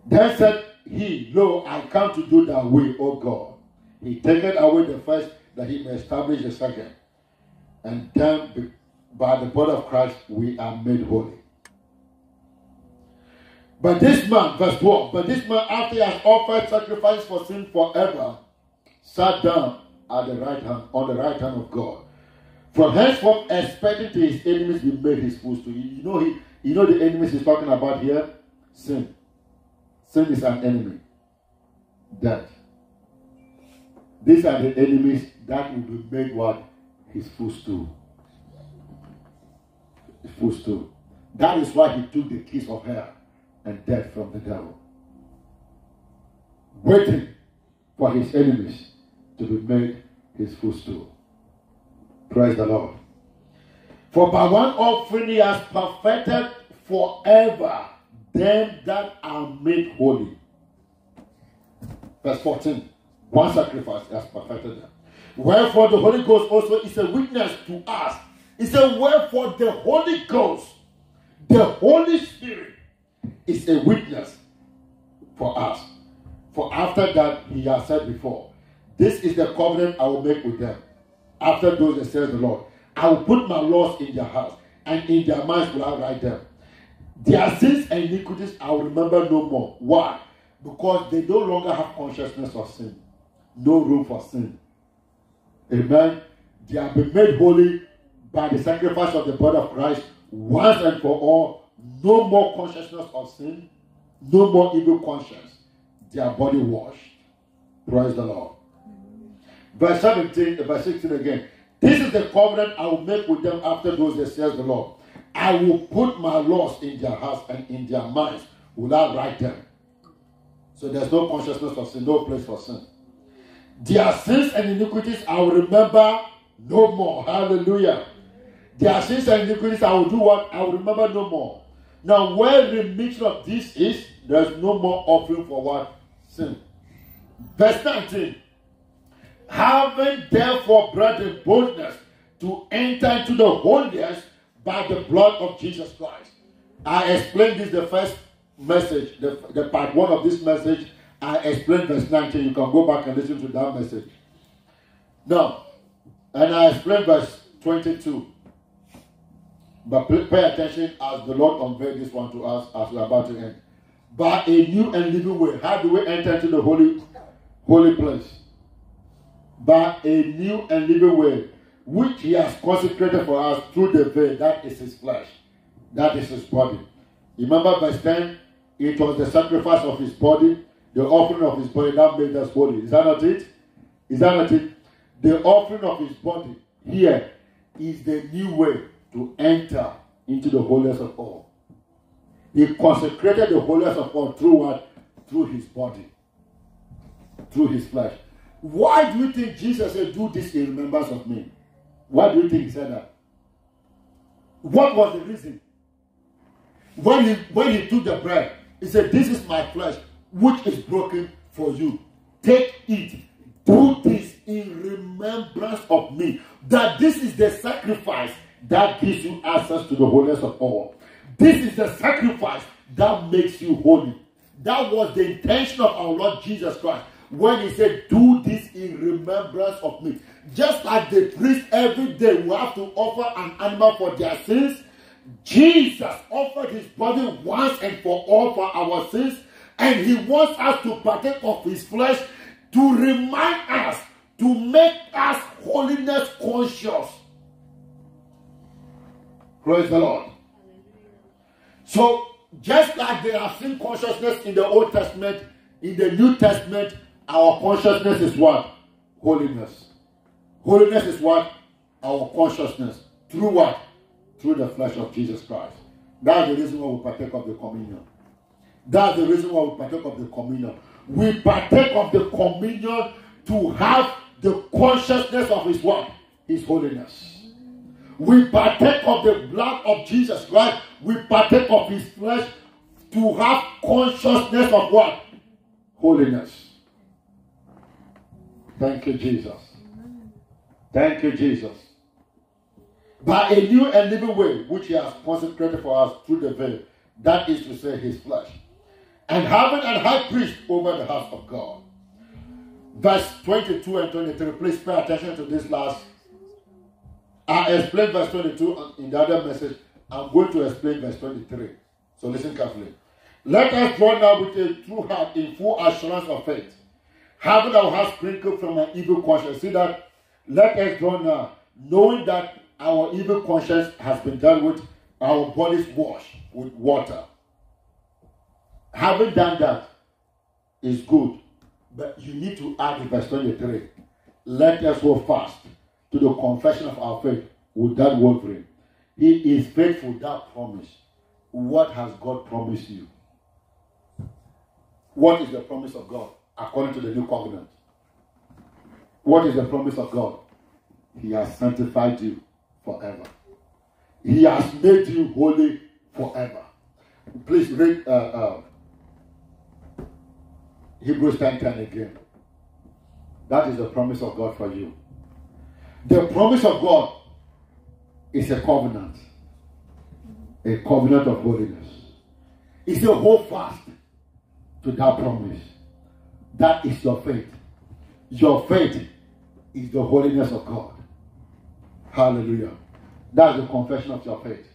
Then said he, Lo, I come to do thy will, O God. He taketh away the first that he may establish the second. And then by the blood of Christ we are made holy. But this man, verse 12, but this man, after he has offered sacrifice for sin forever, sat down at the right hand, on the right hand of God. From henceforth, expecting to his enemies be made his footstool. You know, he, you know the enemies he's talking about here? Sin. Sin is an enemy. Death. These are the enemies that will be made what? His footstool. His footstool. That is why he took the keys of hell and death from the devil. Waiting for his enemies to be made his footstool. Praise the Lord. For by one offering he has perfected forever them that are made holy. Verse 14. One sacrifice has perfected them. Wherefore the Holy Ghost also is a witness to us. He said, Wherefore the Holy Ghost, the Holy Spirit, is a witness for us. For after that, he has said before, This is the covenant I will make with them. After those that says the Lord, I will put my laws in their hearts, and in their minds will I write them. Their sins and iniquities I will remember no more. Why? Because they no longer have consciousness of sin. No room for sin. Amen. They have been made holy by the sacrifice of the blood of Christ once and for all no more consciousness of sin, no more evil conscience. Their body washed. Praise the Lord. Verse 17, verse 16 again. This is the covenant I will make with them after those days, says the Lord. I will put my laws in their hearts and in their minds will I write them. So there's no consciousness of sin, no place for sin. Their sins and iniquities I will remember no more. Hallelujah. Their sins and iniquities I will do what? I will remember no more. Now, where the remission of this is, there's no more offering for what? Sin. Verse 19. Having therefore brethren boldness to enter into the holiest by the blood of Jesus Christ. I explained this the first message, the, the part one of this message. I explained verse 19. You can go back and listen to that message. Now, and I explained verse 22. But pay attention as the Lord unveiled this one to us as we're about to end. By a new and living way. How do we enter into the holy, holy place? By a new and living way, which He has consecrated for us through the veil. That is His flesh. That is His body. Remember verse 10? It was the sacrifice of His body, the offering of His body that made us holy. Is that not it? Is that not it? The offering of His body here is the new way to enter into the holiest of all. He consecrated the holiest of all through what? Through his body, through his flesh. Why do you think Jesus said, Do this in remembrance of me? Why do you think he said that? What was the reason? When he when he took the bread, he said, This is my flesh, which is broken for you. Take it. Do this in remembrance of me. That this is the sacrifice that gives you access to the holiness of all. This is the sacrifice that makes you holy. That was the intention of our Lord Jesus Christ when he said, Do this in remembrance of me. Just like the priest every day will have to offer an animal for their sins, Jesus offered his body once and for all for our sins, and he wants us to partake of his flesh to remind us, to make us holiness conscious. Praise the Lord. So, just like there are sin consciousness in the Old Testament, in the New Testament, our consciousness is what? Holiness. Holiness is what? Our consciousness. Through what? Through the flesh of Jesus Christ. That's the reason why we partake of the communion. That's the reason why we partake of the communion. We partake of the communion to have the consciousness of His what? His holiness. We partake of the blood of Jesus Christ. We partake of His flesh to have consciousness of what? Holiness. Thank you, Jesus. Thank you, Jesus. By a new and living way, which He has consecrated for us through the veil, that is to say, His flesh, and having a high priest over the house of God. Verse 22 and 23. Please pay attention to this last. I explained verse 22 uh, in the other message. I'm going to explain verse 23. So listen carefully. Let us draw now with a true heart in full assurance of faith having our hearts sprinkled from an evil conscience. See that? Let us draw now, knowing that our evil conscience has been dealt with, our bodies washed with water. Having done that is good, but you need to add in verse 23 let us hold fast to the confession of our faith without wavering. He is faithful that promise. What has God promised you? What is the promise of God? according to the new covenant. What is the promise of God? He has sanctified you forever. He has made you holy forever. Please read uh, uh, Hebrews 10 10 again. That is the promise of God for you. The promise of God is a covenant, a covenant of holiness. It's a hold fast to that promise. That is your faith. Your faith is the holiness of God. Hallelujah. That's the confession of your faith.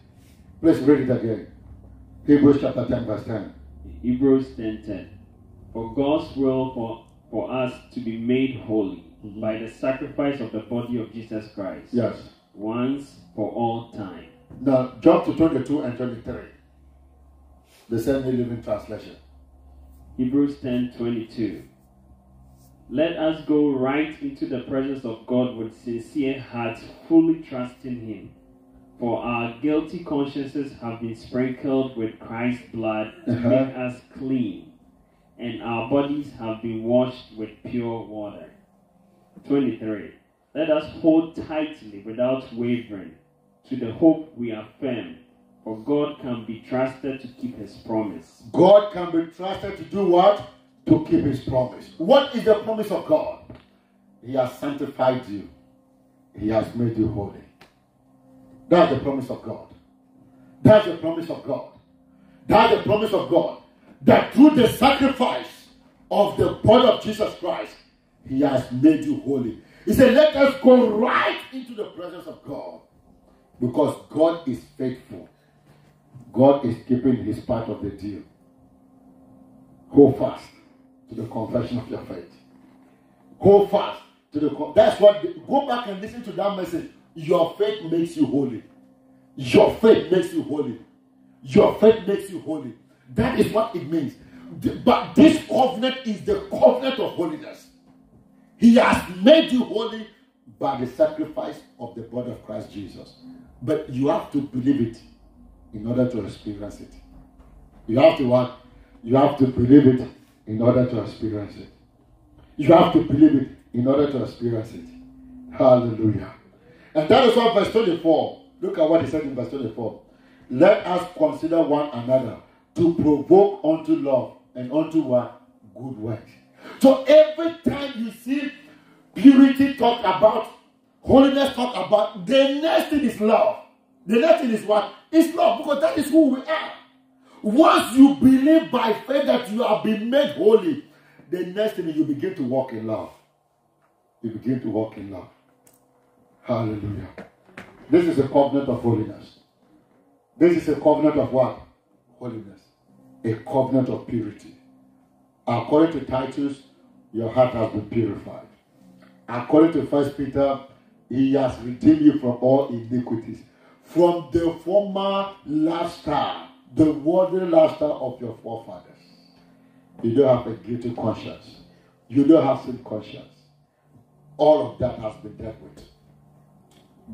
Please read it again. Hebrews chapter 10, verse 10. Hebrews 10 10. For God's will for, for us to be made holy mm-hmm. by the sacrifice of the body of Jesus Christ. Yes. Once for all time. Now jump to 22 and 23. The same living translation. Hebrews 10 22. Let us go right into the presence of God with sincere hearts, fully trusting Him. For our guilty consciences have been sprinkled with Christ's blood to uh-huh. make us clean, and our bodies have been washed with pure water. 23. Let us hold tightly without wavering to the hope we affirm, for God can be trusted to keep His promise. God can be trusted to do what? to keep his promise. What is the promise of God? He has sanctified you, he has made you holy. That's the promise of God. That's the promise of God. That's the promise of God. That through the sacrifice of the blood of Jesus Christ, He has made you holy. He said, Let us go right into the presence of God. Because God is faithful. God is keeping his part of the deal. Hold fast to the confession of your faith. Hold fast to the. That's what. Go back and listen to that message. Your faith makes you holy. Your faith makes you holy. Your faith makes you holy. That is what it means. But this covenant is the covenant of holiness. He has made you holy by the sacrifice of the blood of Christ Jesus. But you have to believe it in order to experience it. You have to what? You have to believe it in order to experience it. You have to believe it in order to experience it. Hallelujah. And that is what verse 24. Look at what he said in verse 24. Let us consider one another to provoke unto love and unto what? good works. So every time you see purity talk about, holiness talk about, the next thing is love. The next thing is what? It's love because that is who we are. Once you believe by faith that you have been made holy, the next thing you begin to walk in love. You begin to walk in love. Hallelujah. This is a covenant of holiness. This is a covenant of what? Holiness. A covenant of purity. According to Titus, your heart has been purified. According to First Peter, he has redeemed you from all iniquities, from the former lifestyle, the worldly lifestyle of your forefathers. You don't have a guilty conscience. You don't have sin conscience. All of that has been dealt with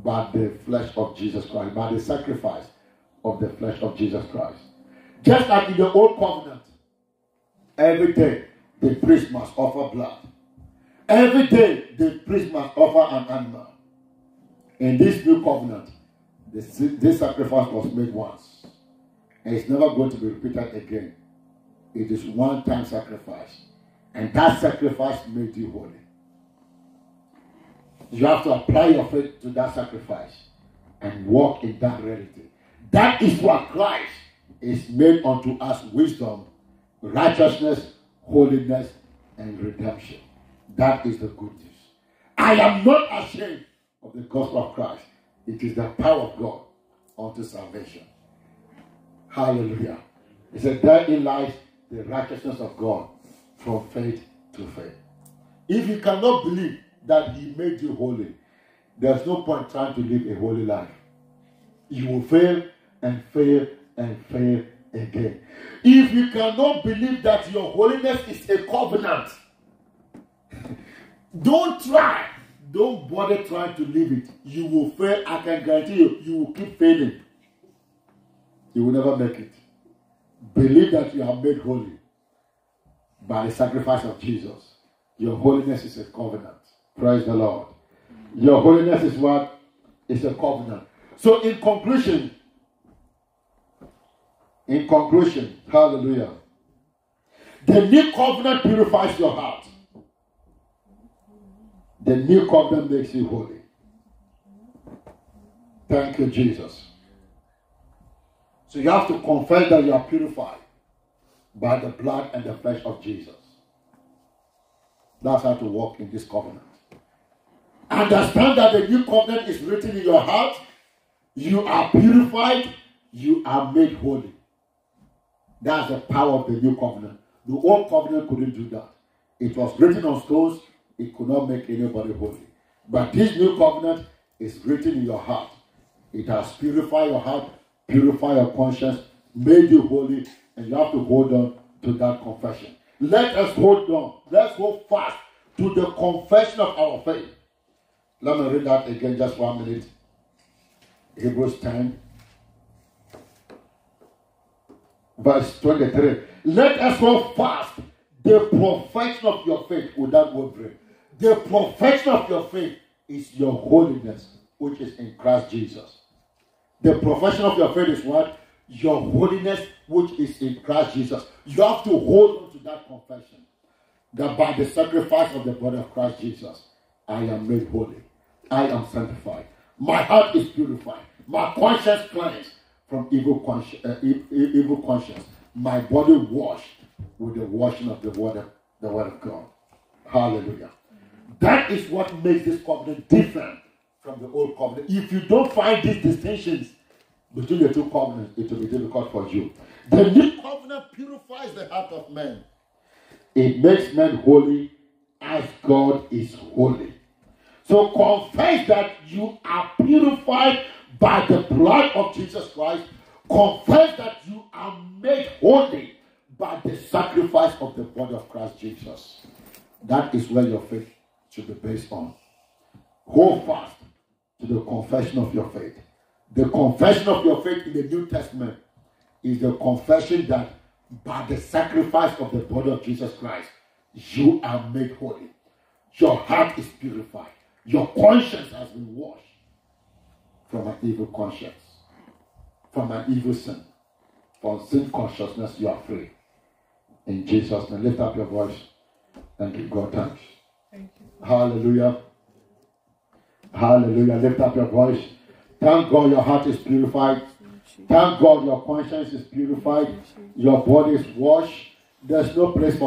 by the flesh of Jesus Christ, by the sacrifice of the flesh of Jesus Christ. Just like in the old covenant, every day the priest must offer blood. Every day the priest must offer an animal. In this new covenant, this, this sacrifice was made once. And it's never going to be repeated again. It is one time sacrifice. And that sacrifice made you holy. You have to apply your faith to that sacrifice and walk in that reality. That is what Christ is made unto us wisdom, righteousness, holiness, and redemption. That is the good news. I am not ashamed of the gospel of Christ. It is the power of God unto salvation. Hallelujah. He said, Therein lies the righteousness of God from faith to faith. If you cannot believe that He made you holy, there's no point trying to live a holy life. You will fail and fail and fail again. If you cannot believe that your holiness is a covenant, don't try. Don't bother trying to live it. You will fail. I can guarantee you, you will keep failing. You will never make it. Believe that you are made holy by the sacrifice of Jesus. Your holiness is a covenant. Praise the Lord. Your holiness is what? It's a covenant. So, in conclusion, in conclusion, hallelujah. The new covenant purifies your heart. The new covenant makes you holy. Thank you, Jesus. So you have to confess that you are purified by the blood and the flesh of Jesus. That's how to walk in this covenant. Understand that the new covenant is written in your heart. You are purified. You are made holy. That's the power of the new covenant. The old covenant couldn't do that. It was written on stones, it could not make anybody holy. But this new covenant is written in your heart. It has purified your heart, purified your conscience, made you holy, and you have to hold on to that confession. Let us hold on. Let's hold fast to the confession of our faith. Let me read that again, just one minute. Hebrews 10, verse 23. Let us hold fast the profession of your faith without wavering. The profession of your faith is your holiness, which is in Christ Jesus. The profession of your faith is what? Your holiness, which is in Christ Jesus. You have to hold on to that confession that by the sacrifice of the body of Christ Jesus, I am made holy. I am sanctified. My heart is purified. My conscience cleansed from evil, consci- uh, evil conscience. My body washed with the washing of the word of, the word of God. Hallelujah. That is what makes this covenant different from the old covenant. If you don't find these distinctions between the two covenants, it will be difficult for you. The new covenant purifies the heart of man. It makes men holy as God is holy. So confess that you are purified by the blood of Jesus Christ. Confess that you are made holy by the sacrifice of the body of Christ Jesus. That is where your faith should be based on. Hold fast to the confession of your faith. The confession of your faith in the New Testament is the confession that by the sacrifice of the body of Jesus Christ, you are made holy. Your heart is purified. Your conscience has been washed from an evil conscience, from an evil sin. From sin consciousness, you are free. In Jesus' name, lift up your voice and give God thanks. Thank you. Hallelujah. Hallelujah. Lift up your voice. Thank God your heart is purified. Thank God your conscience is purified. Your body is washed. There's no place for